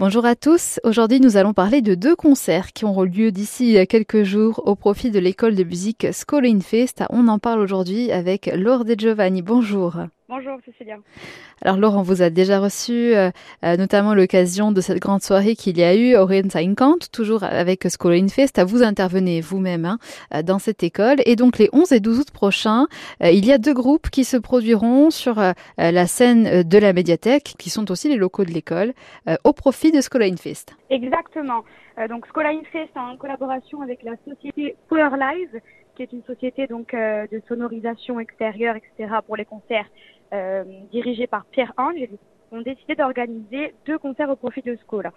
Bonjour à tous. Aujourd'hui, nous allons parler de deux concerts qui auront lieu d'ici quelques jours au profit de l'école de musique Scola Fest. On en parle aujourd'hui avec Laure De Giovanni. Bonjour Cécilia. Alors Laure, on vous a déjà reçu, euh, euh, notamment l'occasion de cette grande soirée qu'il y a eu, Orient 50, toujours avec School Fest. Vous intervenez vous-même hein, euh, dans cette école. Et donc les 11 et 12 août prochains, il y a deux groupes qui se produiront sur la scène de la médiathèque, qui sont aussi les locaux de l'école, au profit de School Fest. Exactement. donc School Fest en collaboration avec la société Power Live, qui est une société donc de sonorisation extérieure, etc. pour les concerts euh, dirigé par Pierre Ange, ont décidé d'organiser deux concerts au profit de Scola.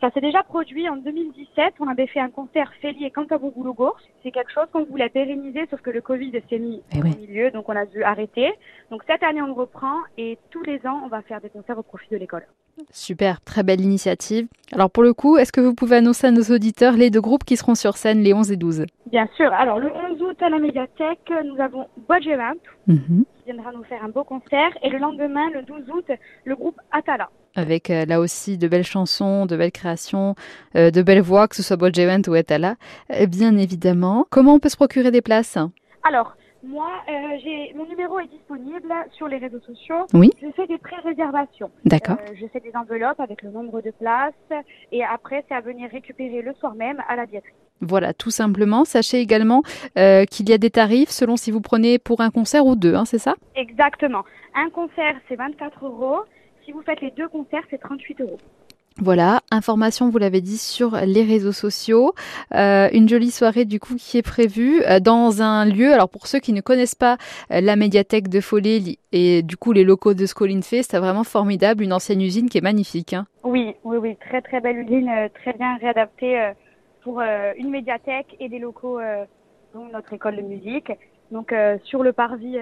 Ça s'est déjà produit en 2017. On avait fait un concert Feli et Cantabougoulou C'est quelque chose qu'on voulait pérenniser, sauf que le Covid s'est mis eh au milieu, donc on a dû arrêter. Donc cette année, on reprend et tous les ans, on va faire des concerts au profit de l'école. Super, très belle initiative. Alors pour le coup, est-ce que vous pouvez annoncer à nos auditeurs les deux groupes qui seront sur scène les 11 et 12 Bien sûr. Alors le 11 août à la médiathèque, nous avons Bodjevant qui viendra nous faire un beau concert. Et le lendemain, le 12 août, le groupe Atala. Avec euh, là aussi de belles chansons, de belles créations, euh, de belles voix, que ce soit Bodjevant ou Atala. Euh, bien évidemment. Comment on peut se procurer des places? Alors, moi, euh, j'ai mon numéro est disponible sur les réseaux sociaux. Oui. Je fais des pré-réservations. D'accord. Je fais des enveloppes avec le nombre de places et après, c'est à venir récupérer le soir même à la billetterie. Voilà, tout simplement. Sachez également euh, qu'il y a des tarifs selon si vous prenez pour un concert ou deux, hein, c'est ça? Exactement. Un concert, c'est 24 euros. Si vous faites les deux concerts, c'est 38 euros. Voilà, information, vous l'avez dit, sur les réseaux sociaux. Euh, une jolie soirée du coup qui est prévue euh, dans un lieu. Alors pour ceux qui ne connaissent pas la médiathèque de Follet et du coup les locaux de Scolin Fest, c'est vraiment formidable, une ancienne usine qui est magnifique. Hein. Oui, oui, oui, très très belle usine, très bien réadaptée pour une médiathèque et des locaux dont notre école de musique. Donc sur le parvis,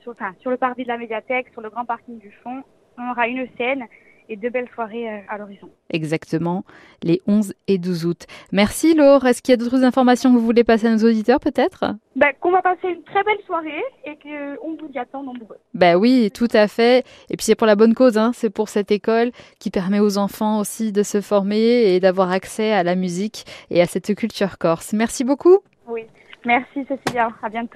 sur, sur le parvis de la médiathèque, sur le grand parking du fond, on aura une scène et deux belles soirées euh, à l'horizon. Exactement, les 11 et 12 août. Merci Laure. Est-ce qu'il y a d'autres informations que vous voulez passer à nos auditeurs peut-être? Ben, Qu'on va passer une très belle soirée et qu'on vous y attend nombreux. Ben oui, tout à fait. Et puis c'est pour la bonne cause, hein. c'est pour cette école qui permet aux enfants aussi de se former et d'avoir accès à la musique et à cette culture corse. Merci beaucoup. Oui, merci Cécilia, à bientôt.